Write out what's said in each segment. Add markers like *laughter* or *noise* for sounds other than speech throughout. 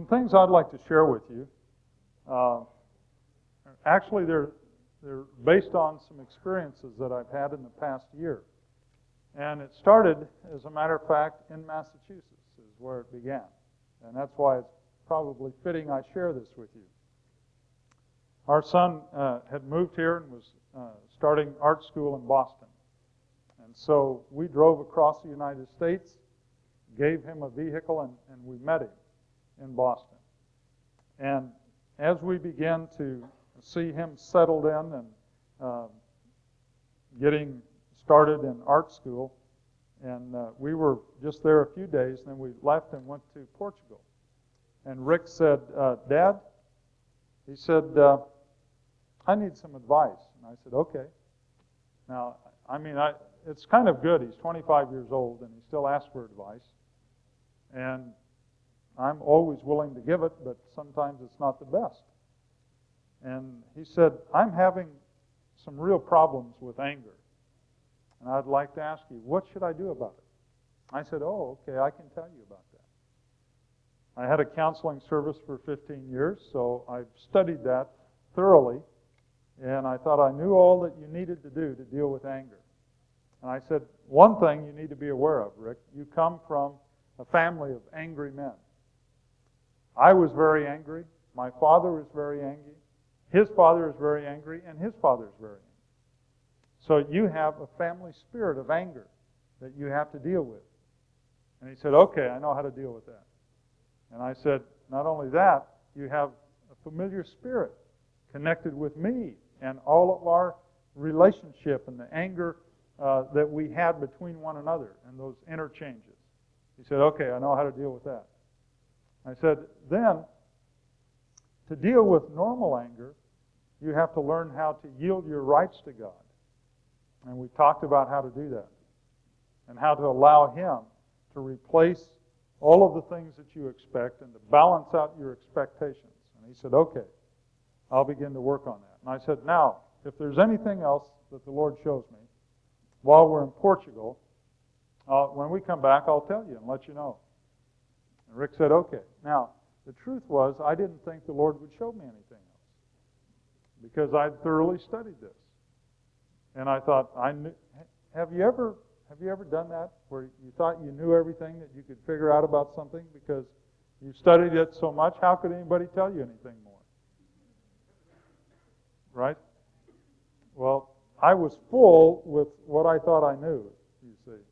some things I'd like to share with you. Uh, actually, they're, they're based on some experiences that I've had in the past year. And it started, as a matter of fact, in Massachusetts, is where it began. And that's why it's probably fitting I share this with you. Our son uh, had moved here and was uh, starting art school in Boston. And so we drove across the United States, gave him a vehicle, and, and we met him in Boston. And as we began to see him settled in and uh, getting started in art school, and uh, we were just there a few days, and then we left and went to Portugal. And Rick said, uh, Dad, he said, uh, I need some advice. And I said, okay. Now, I mean, I, it's kind of good. He's 25 years old and he still asks for advice. And I'm always willing to give it, but sometimes it's not the best. And he said, I'm having some real problems with anger. And I'd like to ask you, what should I do about it? I said, Oh, okay, I can tell you about that. I had a counseling service for 15 years, so I've studied that thoroughly. And I thought I knew all that you needed to do to deal with anger. And I said, One thing you need to be aware of, Rick, you come from a family of angry men. I was very angry. My father was very angry. His father is very angry, and his father is very angry. So you have a family spirit of anger that you have to deal with. And he said, Okay, I know how to deal with that. And I said, Not only that, you have a familiar spirit connected with me and all of our relationship and the anger uh, that we had between one another and those interchanges. He said, Okay, I know how to deal with that. I said, Then, to deal with normal anger, you have to learn how to yield your rights to God. And we talked about how to do that and how to allow Him to replace all of the things that you expect and to balance out your expectations. And he said, Okay, I'll begin to work on that. And I said, Now, if there's anything else that the Lord shows me while we're in Portugal, uh, when we come back, I'll tell you and let you know. And Rick said, Okay. Now, the truth was, I didn't think the Lord would show me anything else because I'd thoroughly studied this. And I thought, I knew, have you ever have you ever done that where you thought you knew everything that you could figure out about something because you studied it so much? How could anybody tell you anything more? Right? Well, I was full with what I thought I knew, you see.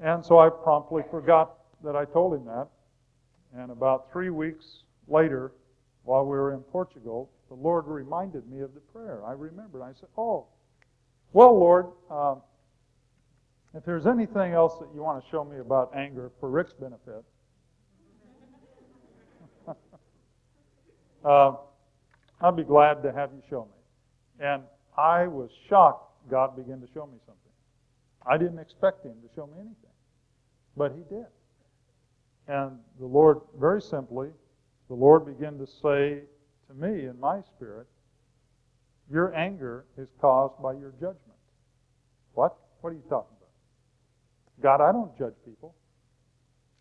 And so I promptly forgot that I told him that. And about three weeks later, while we were in Portugal, the Lord reminded me of the prayer. I remembered. I said, Oh, well, Lord, uh, if there's anything else that you want to show me about anger for Rick's benefit, *laughs* uh, I'll be glad to have you show me. And I was shocked God began to show me something. I didn't expect Him to show me anything, but He did. And the Lord, very simply, the Lord began to say to me in my spirit, Your anger is caused by your judgment. What? What are you talking about? God, I don't judge people.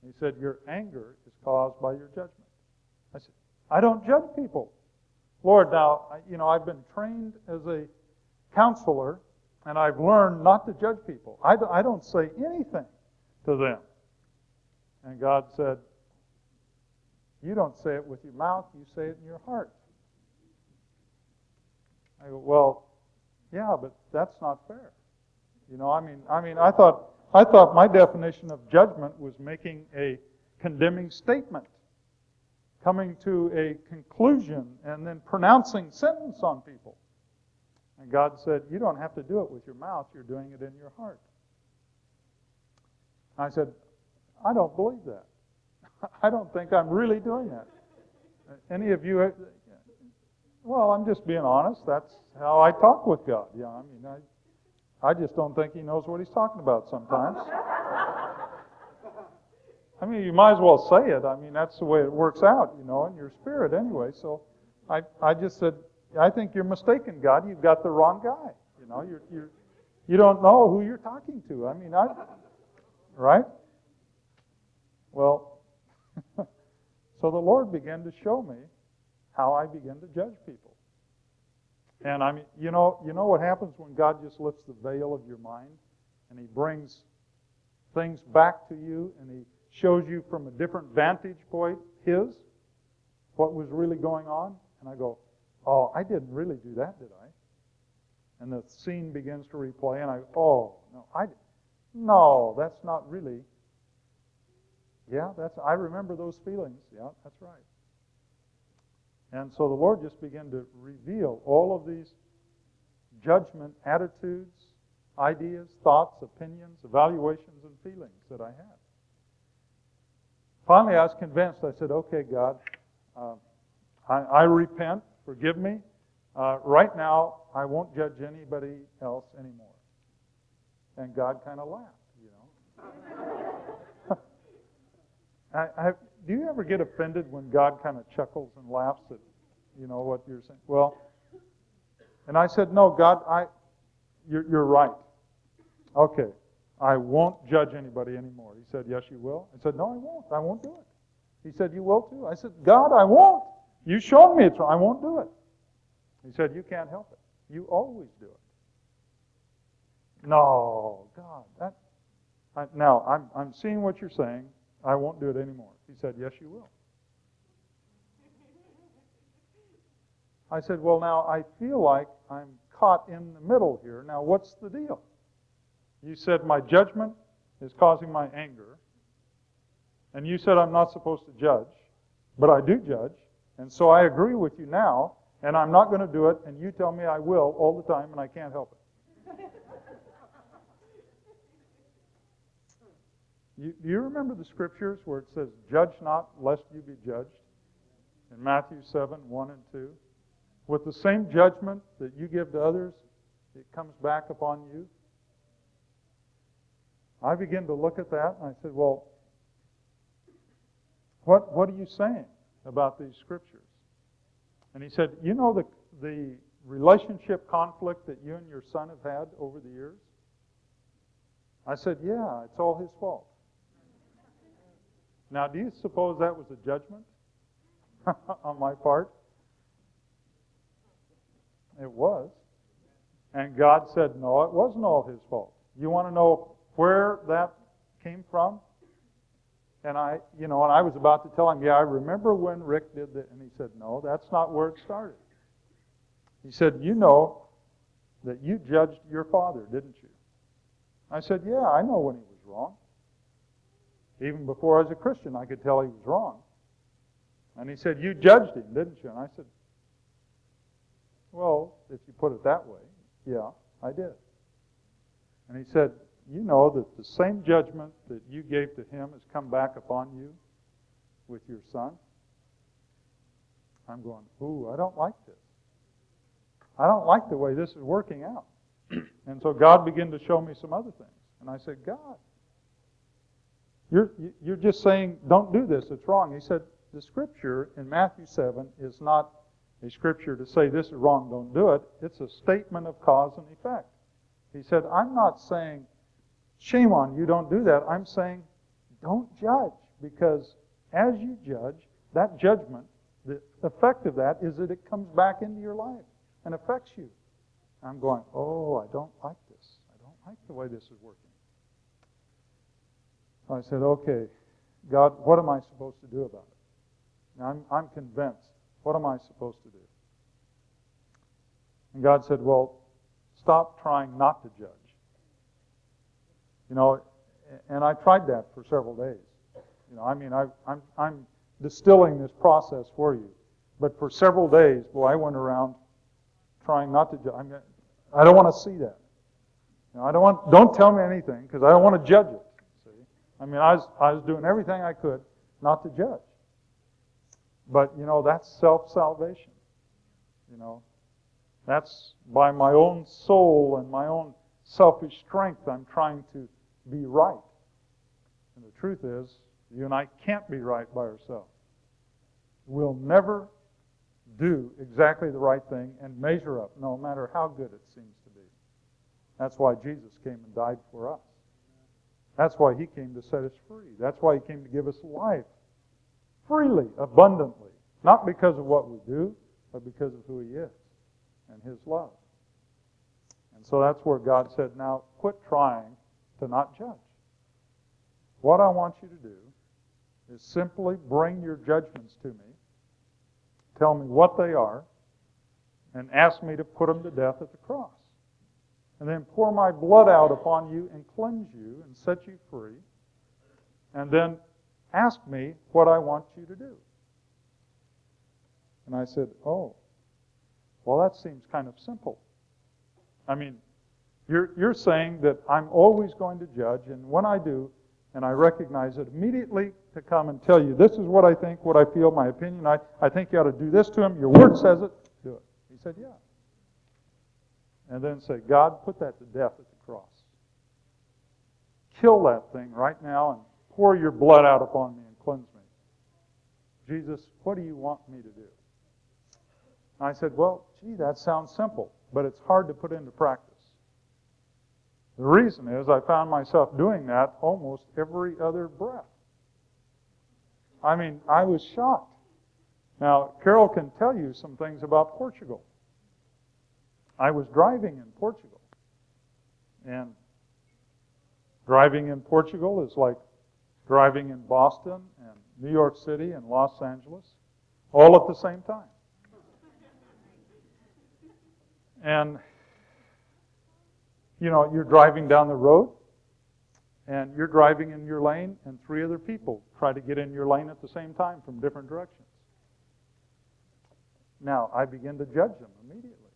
He said, Your anger is caused by your judgment. I said, I don't judge people. Lord, now, you know, I've been trained as a counselor, and I've learned not to judge people. I, I don't say anything to them. And God said, You don't say it with your mouth, you say it in your heart. I go, Well, yeah, but that's not fair. You know, I mean, I mean, I thought, I thought my definition of judgment was making a condemning statement coming to a conclusion and then pronouncing sentence on people. And God said, You don't have to do it with your mouth, you're doing it in your heart. I said, I don't believe that. *laughs* I don't think I'm really doing that. Any of you, well, I'm just being honest. That's how I talk with God. Yeah, I mean, I, I just don't think He knows what He's talking about sometimes. I mean, you might as well say it. I mean, that's the way it works out, you know, in your spirit anyway. So I, I just said, I think you're mistaken, God. You've got the wrong guy. You know, you're, you're, you don't know who you're talking to. I mean, I, right? Well, *laughs* So the Lord began to show me how I begin to judge people. And I mean, you know, you know what happens when God just lifts the veil of your mind and He brings things back to you and He shows you from a different vantage point, His, what was really going on. And I go, oh, I didn't really do that, did I? And the scene begins to replay, and I, go, oh, no, I, no, that's not really. Yeah, that's, I remember those feelings. Yeah, that's right. And so the Lord just began to reveal all of these judgment attitudes, ideas, thoughts, opinions, evaluations, and feelings that I had. Finally, I was convinced. I said, okay, God, uh, I, I, repent. Forgive me. Uh, right now, I won't judge anybody else anymore. And God kind of laughed, you know. I, I, do you ever get offended when God kind of chuckles and laughs at, you know, what you're saying? Well, and I said, no, God, I, you're, you're right. Okay, I won't judge anybody anymore. He said, yes, you will. I said, no, I won't. I won't do it. He said, you will too. I said, God, I won't. You showed me wrong. I won't do it. He said, you can't help it. You always do it. No, God, that. I, now I'm I'm seeing what you're saying. I won't do it anymore. He said, Yes, you will. I said, Well, now I feel like I'm caught in the middle here. Now, what's the deal? You said my judgment is causing my anger. And you said I'm not supposed to judge, but I do judge. And so I agree with you now, and I'm not going to do it, and you tell me I will all the time, and I can't help it. You, do you remember the scriptures where it says, Judge not, lest you be judged? In Matthew 7 1 and 2. With the same judgment that you give to others, it comes back upon you. I began to look at that and I said, Well, what, what are you saying about these scriptures? And he said, You know the, the relationship conflict that you and your son have had over the years? I said, Yeah, it's all his fault. Now, do you suppose that was a judgment *laughs* on my part? It was. And God said, no, it wasn't all his fault. You want to know where that came from? And I, you know, and I was about to tell him, yeah, I remember when Rick did that. And he said, no, that's not where it started. He said, you know that you judged your father, didn't you? I said, yeah, I know when he was wrong. Even before I was a Christian, I could tell he was wrong. And he said, You judged him, didn't you? And I said, Well, if you put it that way, yeah, I did. And he said, You know that the same judgment that you gave to him has come back upon you with your son. I'm going, Ooh, I don't like this. I don't like the way this is working out. *clears throat* and so God began to show me some other things. And I said, God, you're, you're just saying, don't do this, it's wrong. He said, the scripture in Matthew 7 is not a scripture to say this is wrong, don't do it. It's a statement of cause and effect. He said, I'm not saying, shame on you, don't do that. I'm saying, don't judge, because as you judge, that judgment, the effect of that is that it comes back into your life and affects you. I'm going, oh, I don't like this. I don't like the way this is working. I said, okay, God, what am I supposed to do about it? I'm, I'm convinced. What am I supposed to do? And God said, well, stop trying not to judge. You know, and I tried that for several days. You know, I mean, I, I'm, I'm distilling this process for you. But for several days, boy, I went around trying not to judge. I, mean, I don't want to see that. You know, I don't want, don't tell me anything because I don't want to judge it. I mean, I was, I was doing everything I could not to judge. But, you know, that's self salvation. You know, that's by my own soul and my own selfish strength, I'm trying to be right. And the truth is, you and I can't be right by ourselves. We'll never do exactly the right thing and measure up, no matter how good it seems to be. That's why Jesus came and died for us. That's why he came to set us free. That's why he came to give us life freely, abundantly, not because of what we do, but because of who He is and His love. And so that's where God said, now quit trying to not judge. What I want you to do is simply bring your judgments to me, tell me what they are, and ask me to put them to death at the cross. And then pour my blood out upon you and cleanse you and set you free. And then ask me what I want you to do. And I said, Oh, well, that seems kind of simple. I mean, you're, you're saying that I'm always going to judge, and when I do, and I recognize it immediately to come and tell you, this is what I think, what I feel, my opinion, I, I think you ought to do this to him, your word says it, do it. He said, yeah. And then say, God, put that to death at the cross. Kill that thing right now and pour your blood out upon me and cleanse me. Jesus, what do you want me to do? I said, well, gee, that sounds simple, but it's hard to put into practice. The reason is I found myself doing that almost every other breath. I mean, I was shocked. Now, Carol can tell you some things about Portugal. I was driving in Portugal. And driving in Portugal is like driving in Boston and New York City and Los Angeles all at the same time. And, you know, you're driving down the road and you're driving in your lane and three other people try to get in your lane at the same time from different directions. Now, I begin to judge them immediately.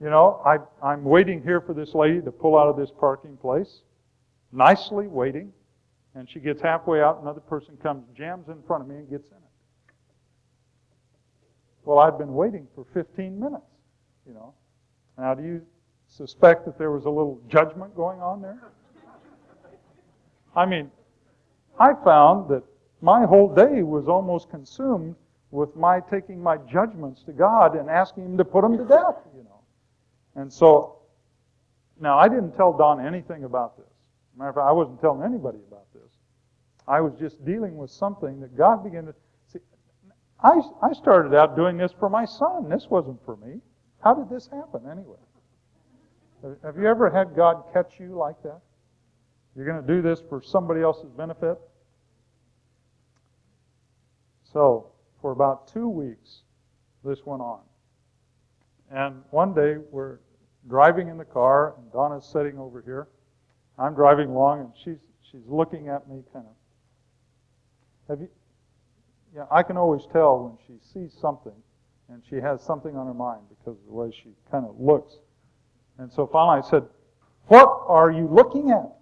You know, I, I'm waiting here for this lady to pull out of this parking place, nicely waiting, and she gets halfway out, another person comes, jams in front of me, and gets in it. Well, I'd been waiting for 15 minutes, you know. Now, do you suspect that there was a little judgment going on there? I mean, I found that my whole day was almost consumed with my taking my judgments to God and asking Him to put them to death, you know. And so, now I didn't tell Don anything about this. Matter of fact, I wasn't telling anybody about this. I was just dealing with something that God began to see. I, I started out doing this for my son. This wasn't for me. How did this happen anyway? Have you ever had God catch you like that? You're going to do this for somebody else's benefit? So, for about two weeks, this went on. And one day, we're driving in the car, and Donna's sitting over here. I'm driving along, and she's she's looking at me, kind of. Have you? Yeah, I can always tell when she sees something, and she has something on her mind because of the way she kind of looks. And so finally, I said, "What are you looking at?"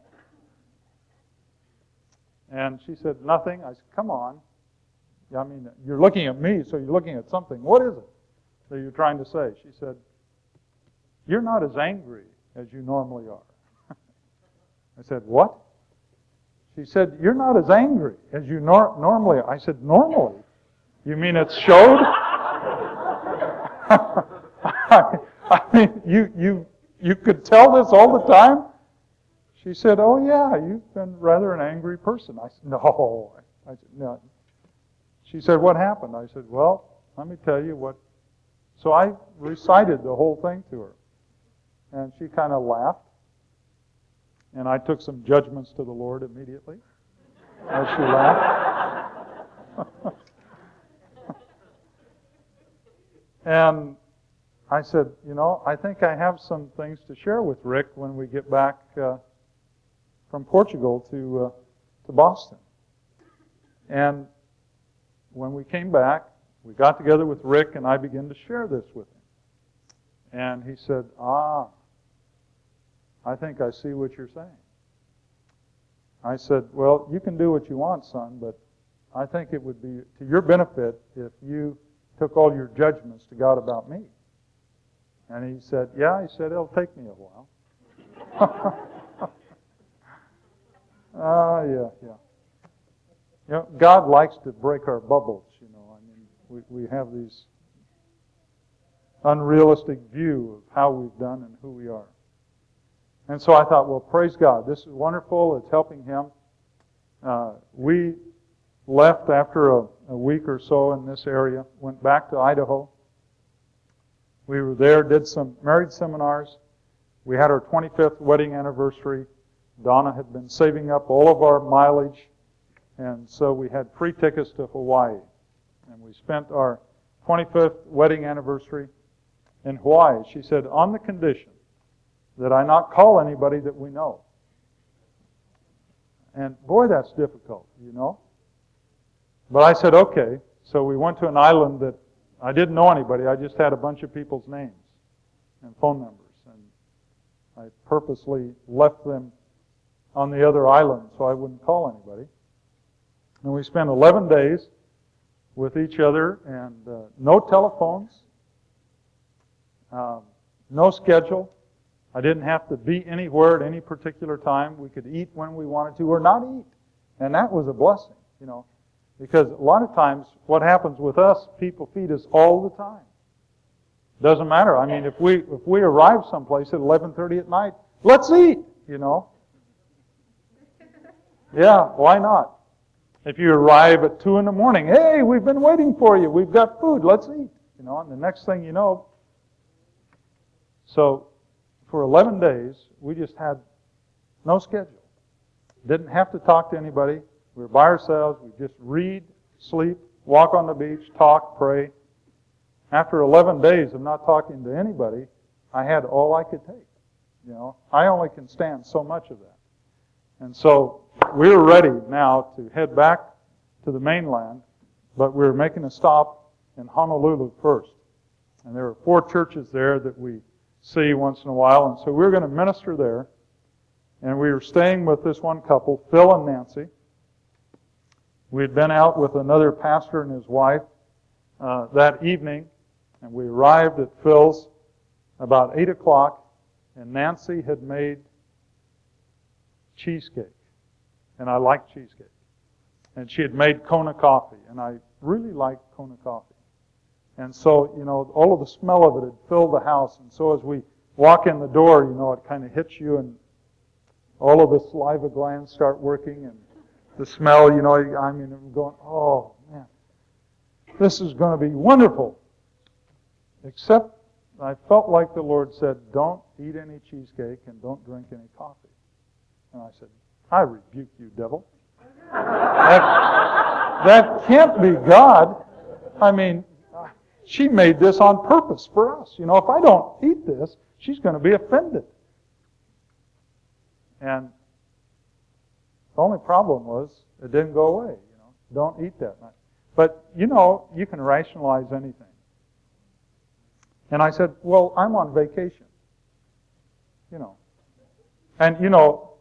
And she said, "Nothing." I said, "Come on." I mean, you're looking at me, so you're looking at something. What is it that you're trying to say? She said, You're not as angry as you normally are. *laughs* I said, What? She said, You're not as angry as you nor- normally are. I said, Normally? You mean it's showed? *laughs* I mean, you, you, you could tell this all the time? She said, Oh, yeah, you've been rather an angry person. I said, No. *laughs* I said, No, she said, What happened? I said, Well, let me tell you what. So I recited the whole thing to her. And she kind of laughed. And I took some judgments to the Lord immediately as she laughed. *laughs* and I said, You know, I think I have some things to share with Rick when we get back uh, from Portugal to, uh, to Boston. And when we came back, we got together with Rick and I began to share this with him. And he said, Ah, I think I see what you're saying. I said, Well, you can do what you want, son, but I think it would be to your benefit if you took all your judgments to God about me. And he said, Yeah, he said, it'll take me a while. *laughs* Ah, uh, yeah, yeah. You know, God likes to break our bubbles, you know. I mean, we, we have these unrealistic view of how we've done and who we are. And so I thought, well, praise God. This is wonderful. It's helping him. Uh, we left after a, a week or so in this area, went back to Idaho. We were there, did some marriage seminars. We had our 25th wedding anniversary. Donna had been saving up all of our mileage, and so we had free tickets to Hawaii. And we spent our 25th wedding anniversary in Hawaii. She said, on the condition that I not call anybody that we know. And boy, that's difficult, you know. But I said, okay. So we went to an island that I didn't know anybody. I just had a bunch of people's names and phone numbers. And I purposely left them on the other island so I wouldn't call anybody. And we spent 11 days with each other and uh, no telephones, um, no schedule. I didn't have to be anywhere at any particular time. We could eat when we wanted to or not eat. And that was a blessing, you know. Because a lot of times what happens with us, people feed us all the time. Doesn't matter. I mean, if we if we arrive someplace at 11:30 at night, let's eat, you know. Yeah, why not? If you arrive at 2 in the morning, hey, we've been waiting for you. We've got food. Let's eat. You know, and the next thing you know. So, for 11 days, we just had no schedule. Didn't have to talk to anybody. We were by ourselves. We just read, sleep, walk on the beach, talk, pray. After 11 days of not talking to anybody, I had all I could take. You know, I only can stand so much of that. And so were ready now to head back to the mainland, but we're making a stop in Honolulu first. And there are four churches there that we see once in a while, and so we're going to minister there. And we were staying with this one couple, Phil and Nancy. We had been out with another pastor and his wife uh, that evening, and we arrived at Phil's about 8 o'clock, and Nancy had made cheesecake and I like cheesecake. And she had made Kona coffee, and I really like Kona coffee. And so, you know, all of the smell of it had filled the house, and so as we walk in the door, you know, it kind of hits you, and all of the saliva glands start working, and the smell, you know, I mean, I'm going, oh, man, this is going to be wonderful. Except I felt like the Lord said, don't eat any cheesecake and don't drink any coffee. And I said, I rebuke you, devil. That, that can't be God. I mean, she made this on purpose for us. You know, if I don't eat this, she's going to be offended. And the only problem was it didn't go away. You know, don't eat that much. But you know, you can rationalize anything. And I said, well, I'm on vacation. You know. And you know,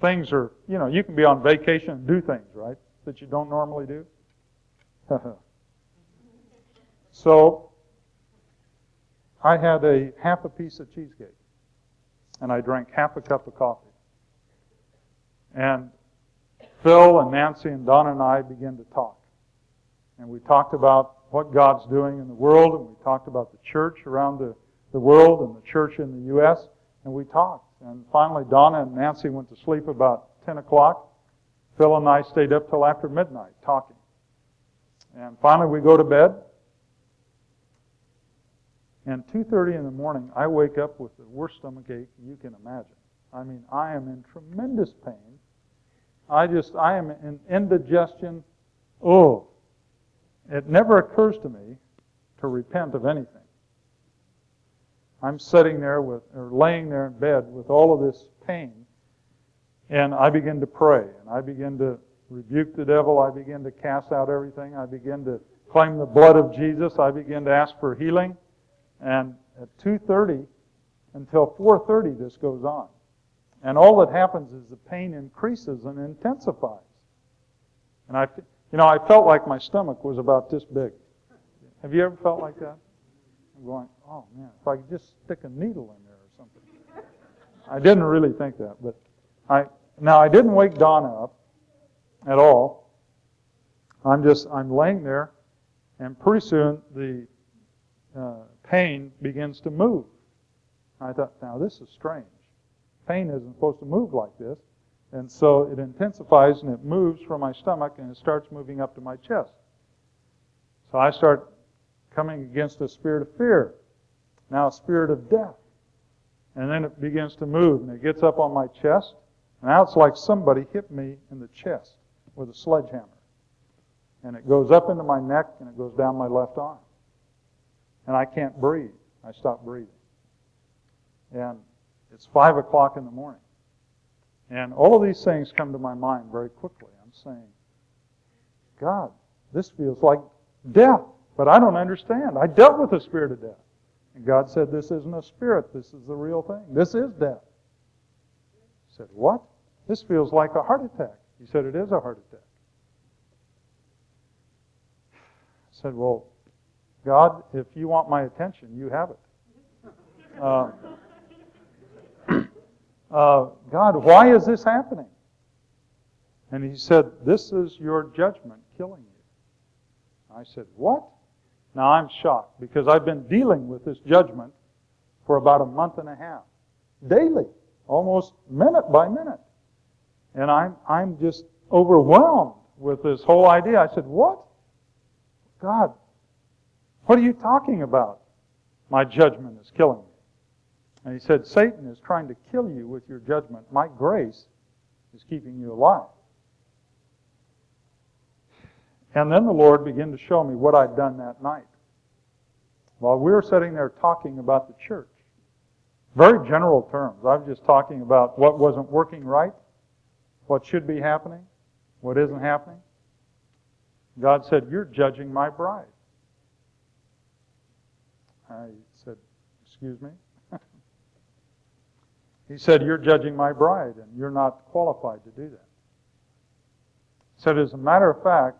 things are, you know, you can be on vacation and do things, right, that you don't normally do. *laughs* so, I had a half a piece of cheesecake, and I drank half a cup of coffee. And Phil and Nancy and Donna and I began to talk. And we talked about what God's doing in the world, and we talked about the church around the, the world and the church in the U.S., and we talked. And finally, Donna and Nancy went to sleep about 10 o'clock. Phil and I stayed up till after midnight talking. And finally, we go to bed. And 2.30 in the morning, I wake up with the worst stomach ache you can imagine. I mean, I am in tremendous pain. I just, I am in indigestion. Oh, it never occurs to me to repent of anything. I'm sitting there with, or laying there in bed with all of this pain, and I begin to pray, and I begin to rebuke the devil. I begin to cast out everything. I begin to claim the blood of Jesus. I begin to ask for healing, and at 2:30 until 4:30, this goes on, and all that happens is the pain increases and intensifies. And I, you know, I felt like my stomach was about this big. Have you ever felt like that? Going, oh man, if I could just stick a needle in there or something. I didn't really think that, but I now I didn't wake Donna up at all. I'm just I'm laying there, and pretty soon the uh, pain begins to move. I thought, now this is strange. Pain isn't supposed to move like this. And so it intensifies and it moves from my stomach and it starts moving up to my chest. So I start coming against a spirit of fear, now a spirit of death. And then it begins to move and it gets up on my chest. And now it's like somebody hit me in the chest with a sledgehammer. And it goes up into my neck and it goes down my left arm. And I can't breathe. I stop breathing. And it's five o'clock in the morning. And all of these things come to my mind very quickly. I'm saying, God, this feels like death, but I don't understand. I dealt with the spirit of death. And God said, This isn't a spirit, this is the real thing. This is death. I said, What? This feels like a heart attack. He said, It is a heart attack. I said, Well, God, if you want my attention, you have it. Uh, *clears throat* uh, God, why is this happening? And he said, This is your judgment killing you. I said, What? Now I'm shocked because I've been dealing with this judgment for about a month and a half. Daily. Almost minute by minute. And I'm, I'm just overwhelmed with this whole idea. I said, What? God, what are you talking about? My judgment is killing me. And he said, Satan is trying to kill you with your judgment. My grace is keeping you alive. And then the Lord began to show me what I'd done that night. While we were sitting there talking about the church, very general terms. I was just talking about what wasn't working right, what should be happening, what isn't happening. God said, You're judging my bride. I said, Excuse me? *laughs* he said, You're judging my bride, and you're not qualified to do that. He said, As a matter of fact,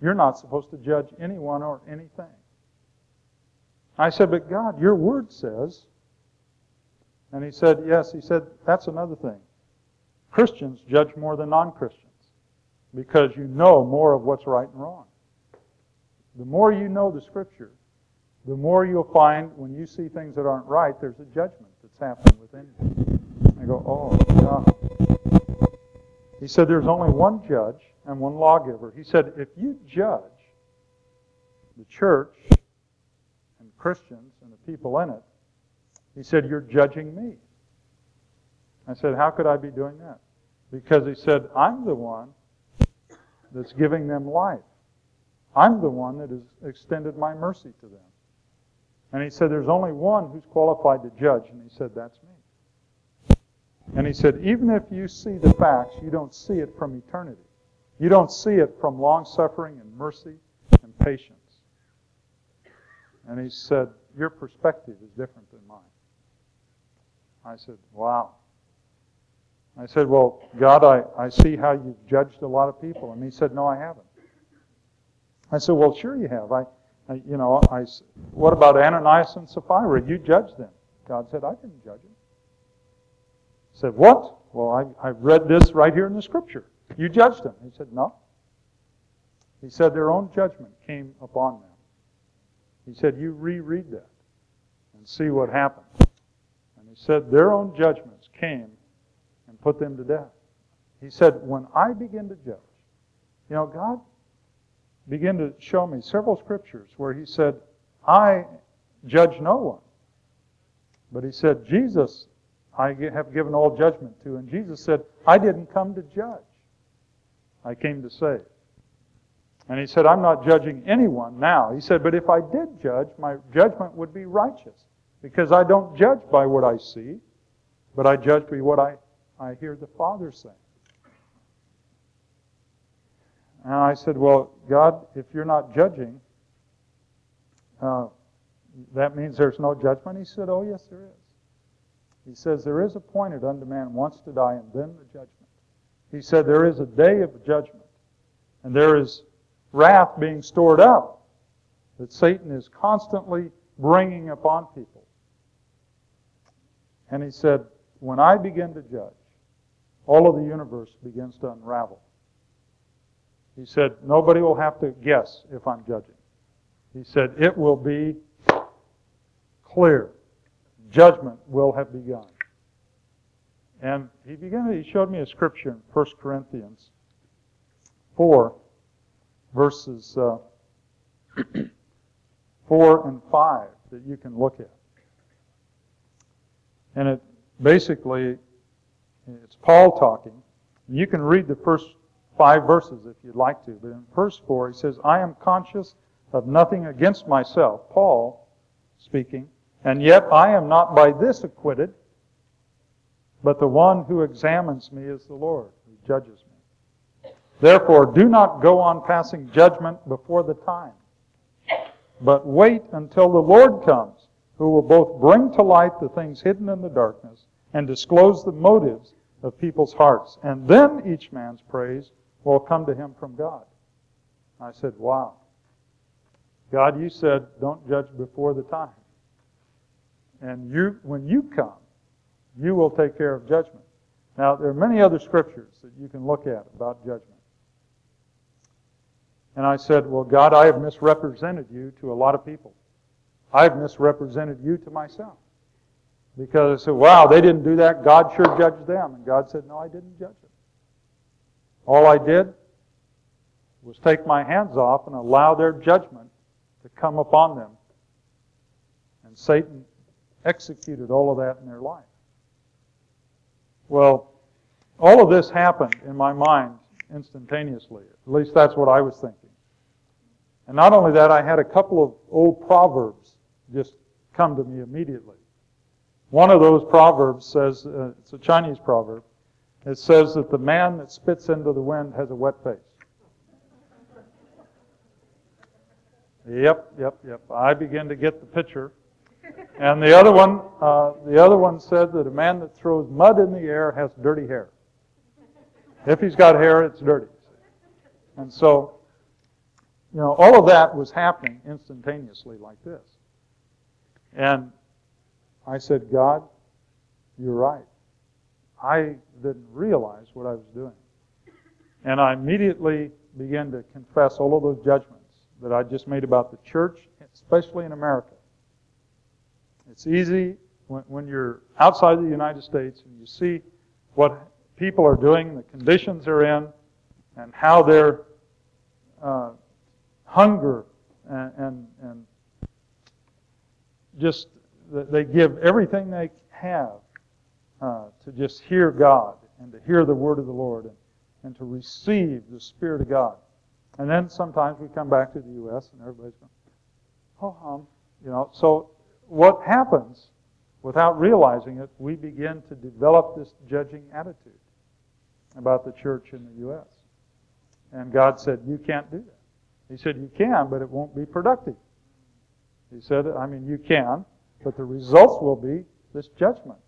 you're not supposed to judge anyone or anything. I said, But God, your word says. And he said, Yes, he said, That's another thing. Christians judge more than non Christians because you know more of what's right and wrong. The more you know the Scripture, the more you'll find when you see things that aren't right, there's a judgment that's happening within you. I go, oh, God. He said there's only one judge and one lawgiver. He said if you judge the church and Christians and the people in it, he said, you're judging me. I said, how could I be doing that? Because he said, I'm the one that's giving them life. I'm the one that has extended my mercy to them. And he said, There's only one who's qualified to judge. And he said, That's me. And he said, Even if you see the facts, you don't see it from eternity. You don't see it from long suffering and mercy and patience. And he said, Your perspective is different than mine. I said, Wow. I said, Well, God, I, I see how you've judged a lot of people. And he said, No, I haven't. I said, Well, sure you have. I, I you know, I, what about Ananias and Sapphira? You judged them. God said, I didn't judge them. I said, What? Well, I, I've read this right here in the scripture. You judged them. He said, No. He said, Their own judgment came upon them. He said, You reread that and see what happened. And he said, Their own judgments came and put them to death. He said, When I begin to judge, you know, God began to show me several scriptures where He said, I judge no one. But He said, Jesus, I have given all judgment to. And Jesus said, I didn't come to judge, I came to save. And he said, I'm not judging anyone now. He said, but if I did judge, my judgment would be righteous. Because I don't judge by what I see, but I judge by what I I hear the Father say. And I said, Well, God, if you're not judging, uh, that means there's no judgment? He said, Oh, yes, there is. He says, There is appointed unto man once to die, and then the judgment. He said, There is a day of judgment, and there is wrath being stored up that Satan is constantly bringing upon people. And he said, When I begin to judge, all of the universe begins to unravel. He said, Nobody will have to guess if I'm judging. He said, It will be clear. Judgment will have begun. And he began, he showed me a scripture in 1 Corinthians 4, verses uh, *clears throat* 4 and 5 that you can look at. And it basically, it's Paul talking. You can read the first five verses if you'd like to, but in verse 4 he says, I am conscious of nothing against myself, Paul speaking, and yet I am not by this acquitted, but the one who examines me is the Lord, who judges me. Therefore, do not go on passing judgment before the time, but wait until the Lord comes, who will both bring to light the things hidden in the darkness and disclose the motives of people's hearts. And then each man's praise will come to him from God. I said, Wow. God, you said, don't judge before the time. And you, when you come, you will take care of judgment. Now, there are many other scriptures that you can look at about judgment. And I said, Well, God, I have misrepresented you to a lot of people. I've misrepresented you to myself. Because I said, Wow, they didn't do that. God sure judged them. And God said, No, I didn't judge them. All I did was take my hands off and allow their judgment to come upon them. And Satan executed all of that in their life. Well, all of this happened in my mind instantaneously. At least that's what I was thinking. And not only that, I had a couple of old proverbs just come to me immediately. One of those proverbs says, uh, it's a Chinese proverb, it says that the man that spits into the wind has a wet face. Yep, yep, yep. I begin to get the picture. And the other one, uh, the other one said that a man that throws mud in the air has dirty hair. If he's got hair, it's dirty. And so, you know, all of that was happening instantaneously like this. And I said, God, you're right. I didn't realize what I was doing. And I immediately began to confess all of those judgments that I just made about the church, especially in America. It's easy when, when you're outside the United States and you see what people are doing, the conditions they're in, and how their uh, hunger and, and, and just they give everything they have uh, to just hear God and to hear the word of the Lord and, and to receive the Spirit of God. And then sometimes we come back to the U.S. and everybody's going, oh, hum. You know, so what happens without realizing it, we begin to develop this judging attitude about the church in the U.S. And God said, you can't do that. He said, you can, but it won't be productive. He said, I mean, you can, but the results will be this judgment.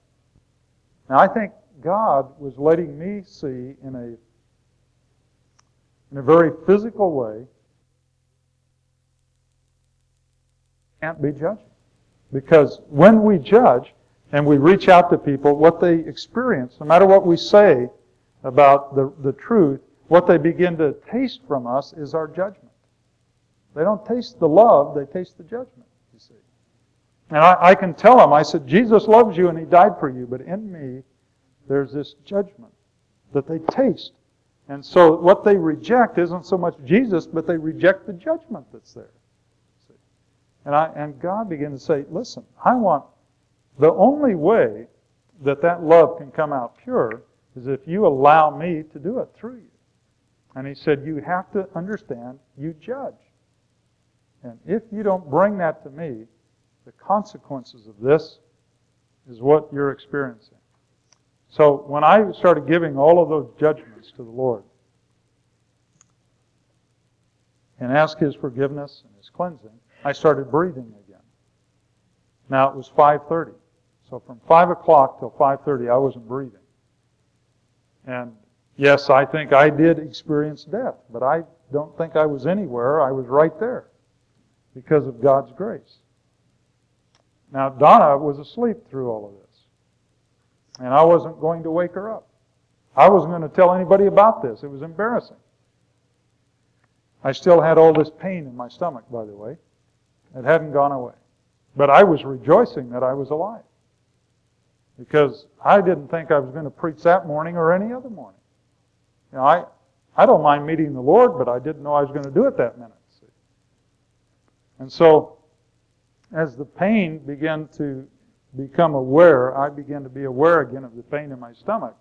Now, I think God was letting me see in a, in a very physical way can't be judging. Because when we judge and we reach out to people, what they experience, no matter what we say about the, the truth, what they begin to taste from us is our judgment. They don't taste the love, they taste the judgment, you see. And I, I can tell them, I said, Jesus loves you and he died for you, but in me, there's this judgment that they taste. And so what they reject isn't so much Jesus, but they reject the judgment that's there. And, I, and God began to say, listen, I want, the only way that that love can come out pure is if you allow me to do it through you. And he said, you have to understand, you judge. And if you don't bring that to me, the consequences of this is what you're experiencing. So when I started giving all of those judgments to the Lord and asked His forgiveness and His cleansing, I started breathing again. Now it was 5.30. So from 5 o'clock till 5.30, I wasn't breathing. And yes, I think I did experience death, but I don't think I was anywhere. I was right there because of God's grace. Now, Donna was asleep through all of this. And I wasn't going to wake her up. I wasn't going to tell anybody about this. It was embarrassing. I still had all this pain in my stomach, by the way. It hadn't gone away. But I was rejoicing that I was alive. because I didn't think I was going to preach that morning or any other morning. You know, I, I don't mind meeting the Lord, but I didn't know I was going to do it that minute. See? And so, as the pain began to become aware, I began to be aware again of the pain in my stomach.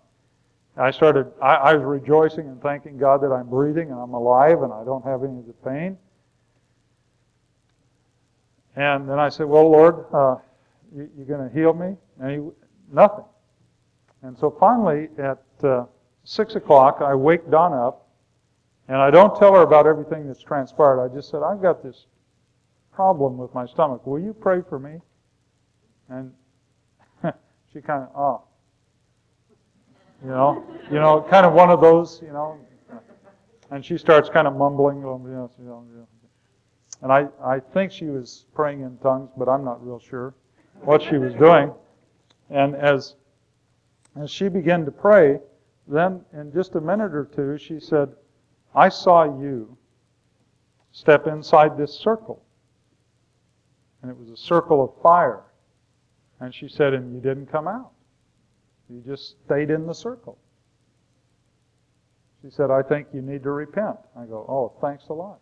I started, I, I was rejoicing and thanking God that I'm breathing and I'm alive and I don't have any of the pain. And then I said, Well, Lord, uh, you, are going to heal me? And he, nothing. And so finally, at uh, 6 o'clock, I wake Donna up, and I don't tell her about everything that's transpired. I just said, I've got this problem with my stomach. Will you pray for me? And *laughs* she kind of, oh. You know, you know, kind of one of those, you know. And she starts kind of mumbling, you know, and I, I think she was praying in tongues, but I'm not real sure what she was doing. And as, as she began to pray, then in just a minute or two, she said, I saw you step inside this circle. And it was a circle of fire. And she said, and you didn't come out. You just stayed in the circle. She said, I think you need to repent. I go, oh, thanks a lot.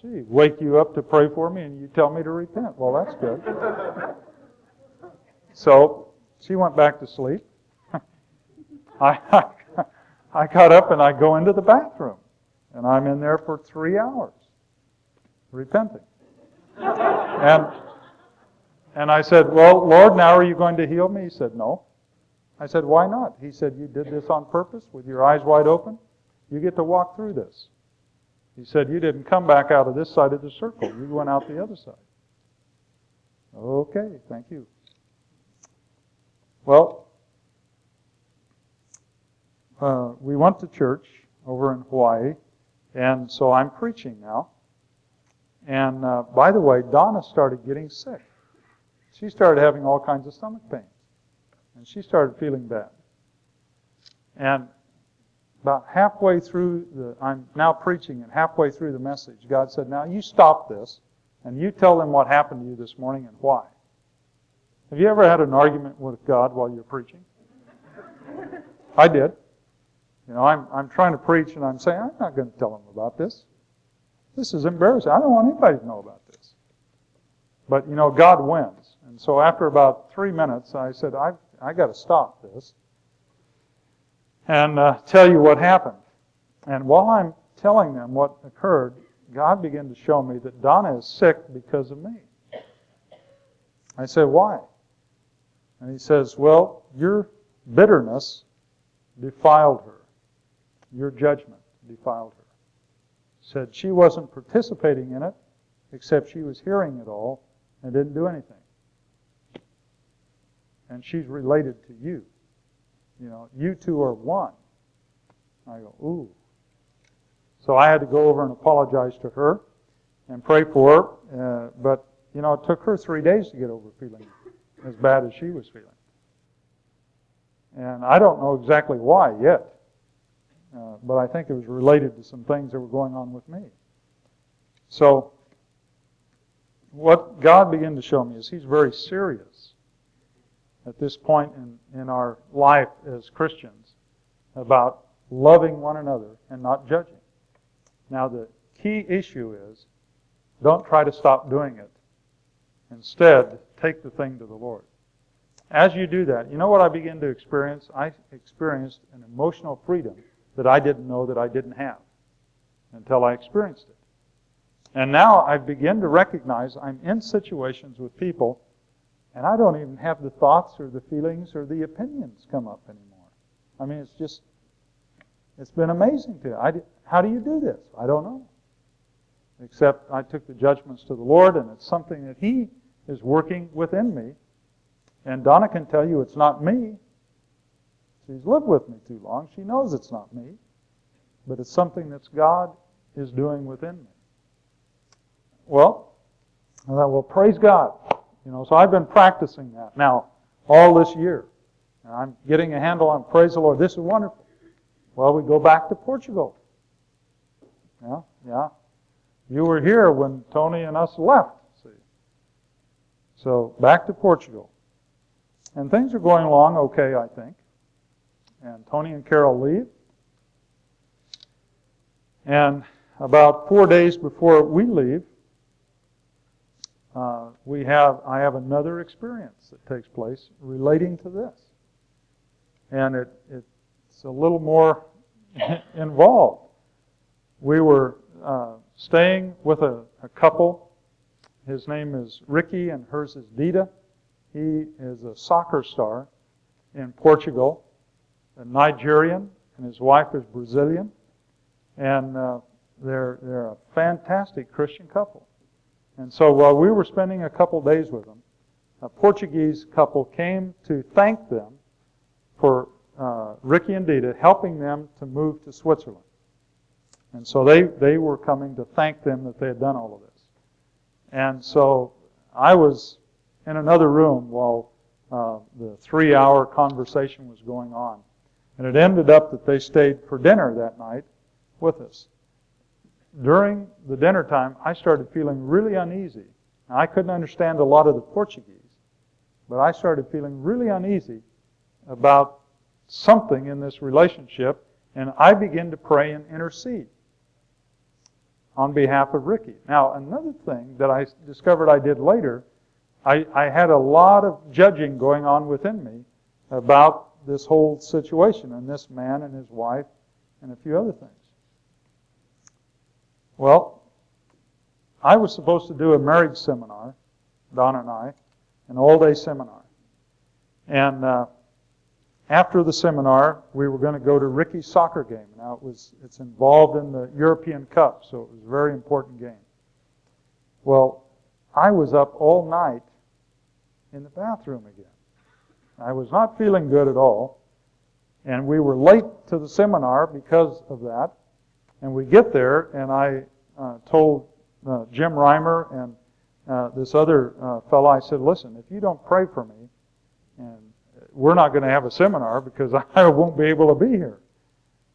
Gee, wake you up to pray for me and you tell me to repent. Well, that's good. So she went back to sleep. *laughs* I, I got up and I go into the bathroom. And I'm in there for three hours repenting. And, and I said, Well, Lord, now are you going to heal me? He said, No. I said, Why not? He said, You did this on purpose with your eyes wide open. You get to walk through this. He said, You didn't come back out of this side of the circle. You went out the other side. Okay, thank you. Well, uh, we went to church over in Hawaii, and so I'm preaching now. And uh, by the way, Donna started getting sick. She started having all kinds of stomach pains, and she started feeling bad. And about halfway through the, I'm now preaching, and halfway through the message, God said, Now you stop this, and you tell them what happened to you this morning and why. Have you ever had an argument with God while you're preaching? *laughs* I did. You know, I'm, I'm trying to preach, and I'm saying, I'm not going to tell them about this. This is embarrassing. I don't want anybody to know about this. But, you know, God wins. And so after about three minutes, I said, I've, I got to stop this and uh, tell you what happened. And while I'm telling them what occurred, God began to show me that Donna is sick because of me. I said, Why? And he says, Well, your bitterness defiled her. Your judgment defiled her. Said she wasn't participating in it, except she was hearing it all and didn't do anything. And she's related to you. You know, you two are one. I go, ooh. So I had to go over and apologize to her and pray for her. Uh, but, you know, it took her three days to get over feeling as bad as she was feeling. And I don't know exactly why yet. Uh, but I think it was related to some things that were going on with me. So, what God began to show me is He's very serious at this point in, in our life as Christians about loving one another and not judging. Now, the key issue is don't try to stop doing it. Instead, take the thing to the Lord. As you do that, you know what I begin to experience? I experienced an emotional freedom that I didn't know that I didn't have until I experienced it. And now I begin to recognize I'm in situations with people and I don't even have the thoughts or the feelings or the opinions come up anymore. I mean, it's just, it's been amazing to how do you do this? I don't know. Except I took the judgments to the Lord, and it's something that He is working within me. And Donna can tell you it's not me. She's lived with me too long. She knows it's not me. But it's something that God is doing within me. Well, I well, praise God. You know, so I've been practicing that now all this year. And I'm getting a handle on praise the Lord. This is wonderful. Well, we go back to Portugal. Yeah, yeah. You were here when Tony and us left. See. So back to Portugal. And things are going along okay, I think. And Tony and Carol leave. And about four days before we leave, uh, we have I have another experience that takes place relating to this, and it, it's a little more *laughs* involved. We were uh, staying with a, a couple. His name is Ricky, and hers is Dita. He is a soccer star in Portugal, a Nigerian, and his wife is Brazilian, and uh, they're they're a fantastic Christian couple. And so while we were spending a couple days with them, a Portuguese couple came to thank them for uh, Ricky and Dita helping them to move to Switzerland. And so they, they were coming to thank them that they had done all of this. And so I was in another room while uh, the three hour conversation was going on. And it ended up that they stayed for dinner that night with us during the dinner time, I started feeling really uneasy. Now, I couldn't understand a lot of the Portuguese, but I started feeling really uneasy about something in this relationship, and I began to pray and intercede on behalf of Ricky. Now, another thing that I discovered I did later, I, I had a lot of judging going on within me about this whole situation and this man and his wife and a few other things. Well, I was supposed to do a marriage seminar, Donna and I, an all-day seminar. And uh, after the seminar, we were going to go to Ricky's soccer game. Now, it was it's involved in the European Cup, so it was a very important game. Well, I was up all night in the bathroom again. I was not feeling good at all, and we were late to the seminar because of that. And we get there, and I uh, told uh, Jim Reimer and uh, this other uh, fellow, I said, listen, if you don't pray for me, and we're not going to have a seminar because *laughs* I won't be able to be here.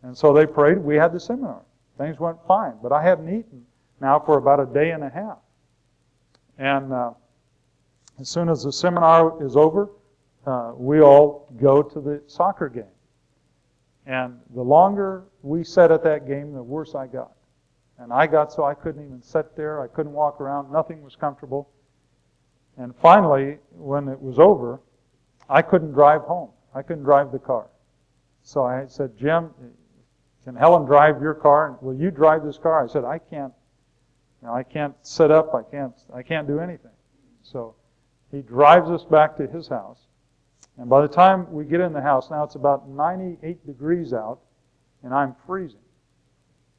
And so they prayed. We had the seminar. Things went fine. But I hadn't eaten now for about a day and a half. And uh, as soon as the seminar is over, uh, we all go to the soccer game. And the longer we sat at that game, the worse I got. And I got so I couldn't even sit there. I couldn't walk around. Nothing was comfortable. And finally, when it was over, I couldn't drive home. I couldn't drive the car. So I said, Jim, can Helen drive your car? Will you drive this car? I said, I can't. You know, I can't sit up. I can't. I can't do anything. So he drives us back to his house. And by the time we get in the house, now it's about 98 degrees out, and I'm freezing.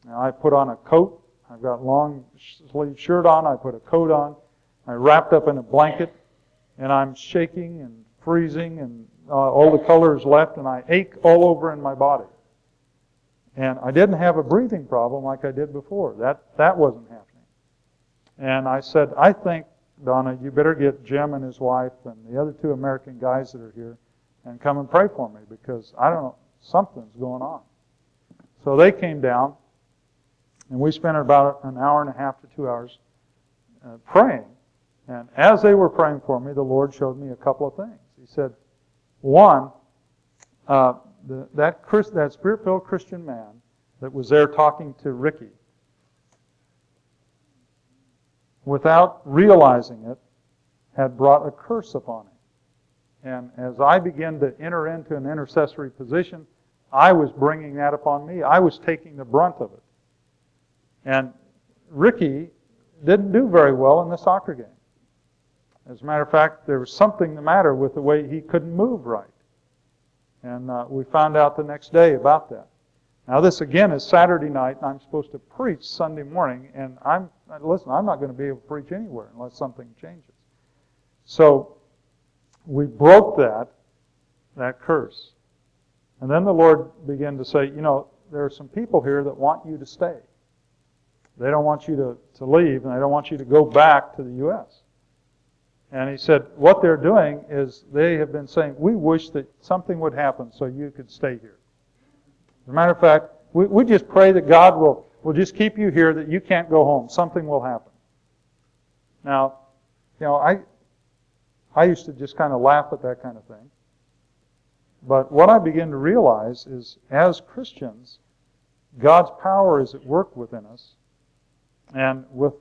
Now I put on a coat. I've got long sleeve shirt on. I put a coat on. I wrapped up in a blanket, and I'm shaking and freezing, and uh, all the colors left, and I ache all over in my body. And I didn't have a breathing problem like I did before. That that wasn't happening. And I said, I think Donna, you better get Jim and his wife and the other two American guys that are here and come and pray for me because I don't know, something's going on. So they came down and we spent about an hour and a half to two hours uh, praying. And as they were praying for me, the Lord showed me a couple of things. He said, one, uh, the, that, Chris, that spirit-filled Christian man that was there talking to Ricky without realizing it, had brought a curse upon him. And as I began to enter into an intercessory position, I was bringing that upon me. I was taking the brunt of it. And Ricky didn't do very well in the soccer game. As a matter of fact, there was something the matter with the way he couldn't move right. And uh, we found out the next day about that. Now, this again is Saturday night, and I'm supposed to preach Sunday morning, and I'm, listen, I'm not going to be able to preach anywhere unless something changes. So, we broke that, that curse. And then the Lord began to say, you know, there are some people here that want you to stay. They don't want you to, to leave, and they don't want you to go back to the U.S. And he said, what they're doing is they have been saying, we wish that something would happen so you could stay here. As a matter of fact, we, we just pray that God will, will just keep you here, that you can't go home. Something will happen. Now, you know, I, I used to just kind of laugh at that kind of thing. But what I begin to realize is as Christians, God's power is at work within us. And with,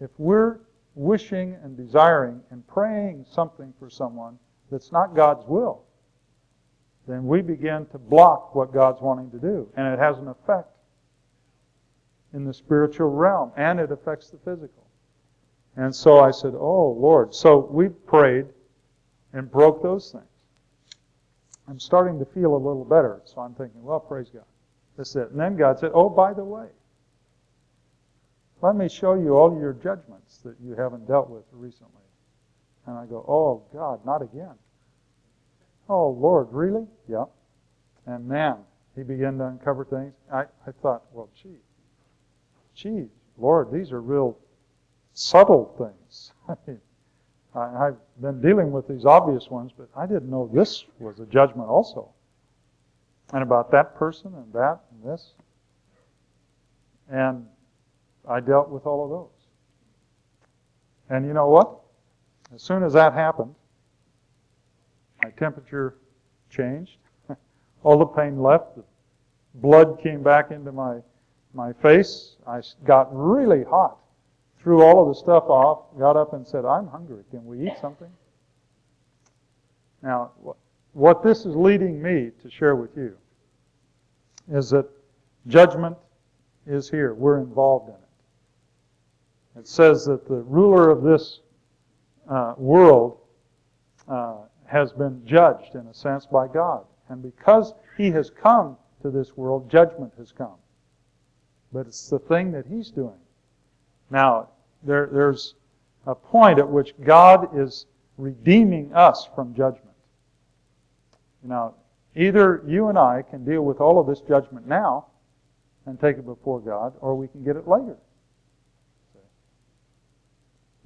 if we're wishing and desiring and praying something for someone that's not God's will, then we begin to block what God's wanting to do. And it has an effect in the spiritual realm, and it affects the physical. And so I said, Oh, Lord. So we prayed and broke those things. I'm starting to feel a little better, so I'm thinking, well, praise God. That's it. And then God said, Oh, by the way, let me show you all your judgments that you haven't dealt with recently. And I go, Oh, God, not again. Oh, Lord, really? Yeah. And man, he began to uncover things. I, I thought, well, gee, gee, Lord, these are real subtle things. *laughs* I, have been dealing with these obvious ones, but I didn't know this was a judgment also. And about that person and that and this. And I dealt with all of those. And you know what? As soon as that happened, my temperature changed. *laughs* all the pain left. The blood came back into my, my face. I got really hot threw all of the stuff off, got up and said, I'm hungry. Can we eat something? Now, what this is leading me to share with you is that judgment is here. We're involved in it. It says that the ruler of this uh, world uh, has been judged, in a sense, by God. And because he has come to this world, judgment has come. But it's the thing that he's doing. Now, there, there's a point at which God is redeeming us from judgment. Now, either you and I can deal with all of this judgment now and take it before God, or we can get it later.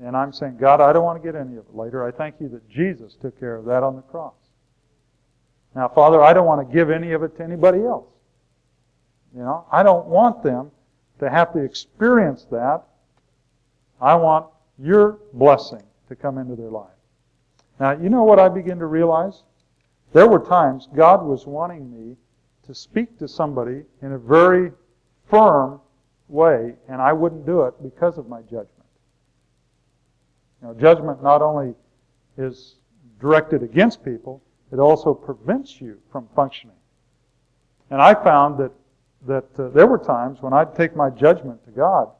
And I'm saying, God, I don't want to get any of it later. I thank you that Jesus took care of that on the cross. Now, Father, I don't want to give any of it to anybody else. You know, I don't want them to have to experience that I want your blessing to come into their life. Now, you know what I begin to realize? There were times God was wanting me to speak to somebody in a very firm way, and I wouldn't do it because of my judgment. Know, judgment not only is directed against people, it also prevents you from functioning. And I found that, that uh, there were times when I'd take my judgment to God,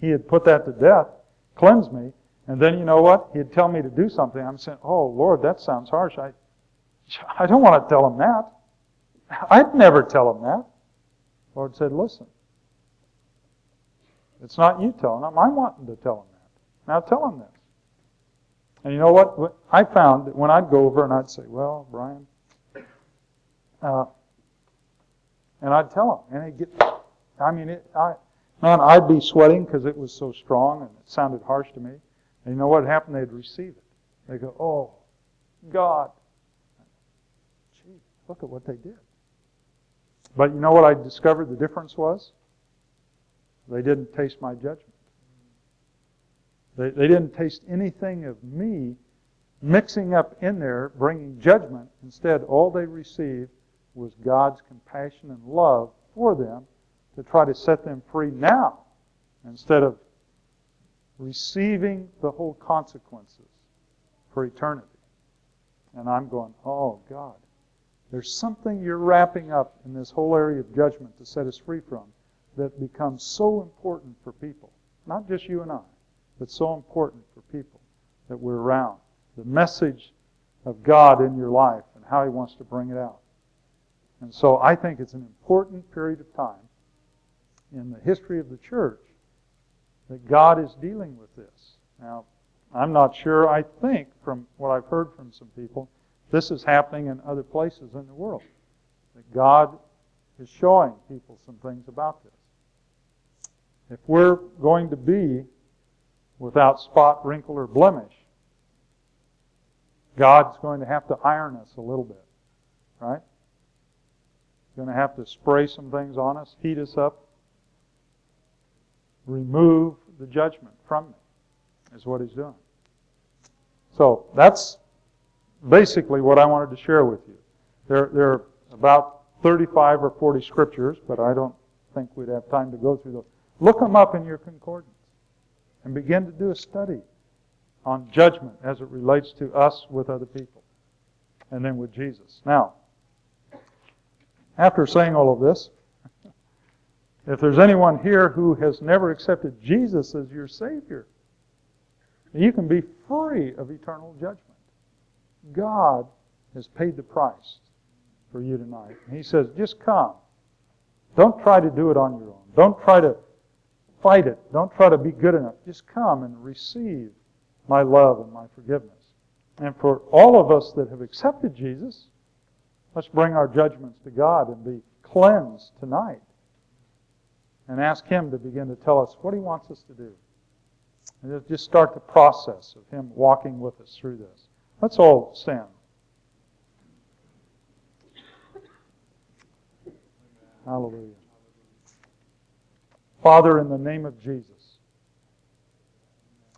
he had put that to death, cleansed me, and then you know what? He'd tell me to do something. I'm saying, oh, Lord, that sounds harsh. I, I don't want to tell him that. I'd never tell him that. Lord said, listen. It's not you telling him. I'm wanting to tell him. Now tell him this. And you know what? I found that when I'd go over and I'd say, well, Brian, uh, and I'd tell him, and he'd get, I mean, it, I, Man, I'd be sweating because it was so strong and it sounded harsh to me. And you know what happened? They'd receive it. They go, oh, God. Gee, look at what they did. But you know what I discovered the difference was? They didn't taste my judgment. They, they didn't taste anything of me mixing up in there, bringing judgment. Instead, all they received was God's compassion and love for them to try to set them free now instead of receiving the whole consequences for eternity. And I'm going, oh, God, there's something you're wrapping up in this whole area of judgment to set us free from that becomes so important for people. Not just you and I, but so important for people that we're around. The message of God in your life and how He wants to bring it out. And so I think it's an important period of time in the history of the church that God is dealing with this. Now, I'm not sure. I think from what I've heard from some people, this is happening in other places in the world. That God is showing people some things about this. If we're going to be without spot, wrinkle, or blemish, God's going to have to iron us a little bit. Right? He's going to have to spray some things on us, heat us up, remove the judgment from me, is what he's doing. So that's basically what I wanted to share with you. There, there are about 35 or 40 scriptures, but I don't think we'd have time to go through those. Look them up in your concordance and begin to do a study on judgment as it relates to us with other people and then with Jesus. Now, after saying all of this, if there's anyone here who has never accepted Jesus as your Savior, you can be free of eternal judgment. God has paid the price for you tonight. he says, just come. Don't try to do it on your own. Don't try to fight it. Don't try to be good enough. Just come and receive my love and my forgiveness. And for all of us that have accepted Jesus, let's bring our judgments to God and be cleansed tonight. And ask Him to begin to tell us what He wants us to do. And just start the process of Him walking with us through this. Let's all stand. Hallelujah. Father, in the name of Jesus,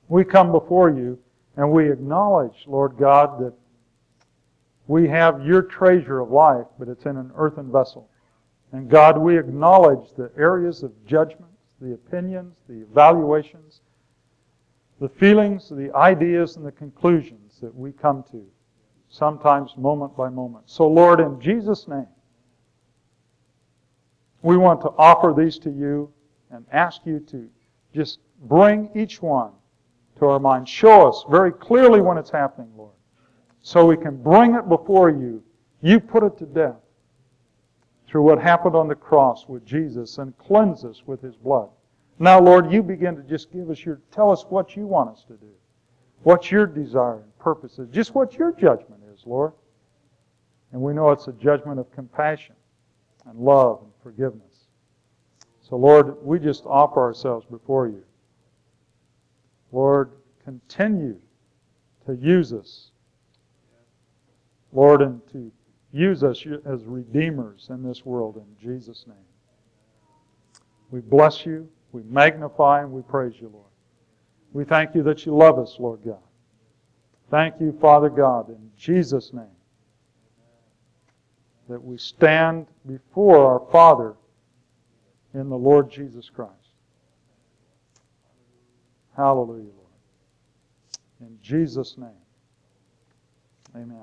we come before you and we acknowledge, Lord God, that we have your treasure of life, but it's in an earthen vessel. And God, we acknowledge the areas of judgment, the opinions, the evaluations, the feelings, the ideas, and the conclusions that we come to, sometimes moment by moment. So, Lord, in Jesus' name, we want to offer these to you and ask you to just bring each one to our mind. Show us very clearly when it's happening, Lord, so we can bring it before you. You put it to death through what happened on the cross with Jesus and cleanse us with his blood. Now, Lord, you begin to just give us your, tell us what you want us to do. What your desire and purpose is. Just what your judgment is, Lord. And we know it's a judgment of compassion and love and forgiveness. So, Lord, we just offer ourselves before you. Lord, continue to use us. Lord, and to use us as redeemers in this world in Jesus' name. We bless you. We magnify and we praise you, Lord. We thank you that you love us, Lord God. Thank you, Father God, in Jesus' name, that we stand before our Father in the Lord Jesus Christ. Hallelujah, Lord. In Jesus' name, amen.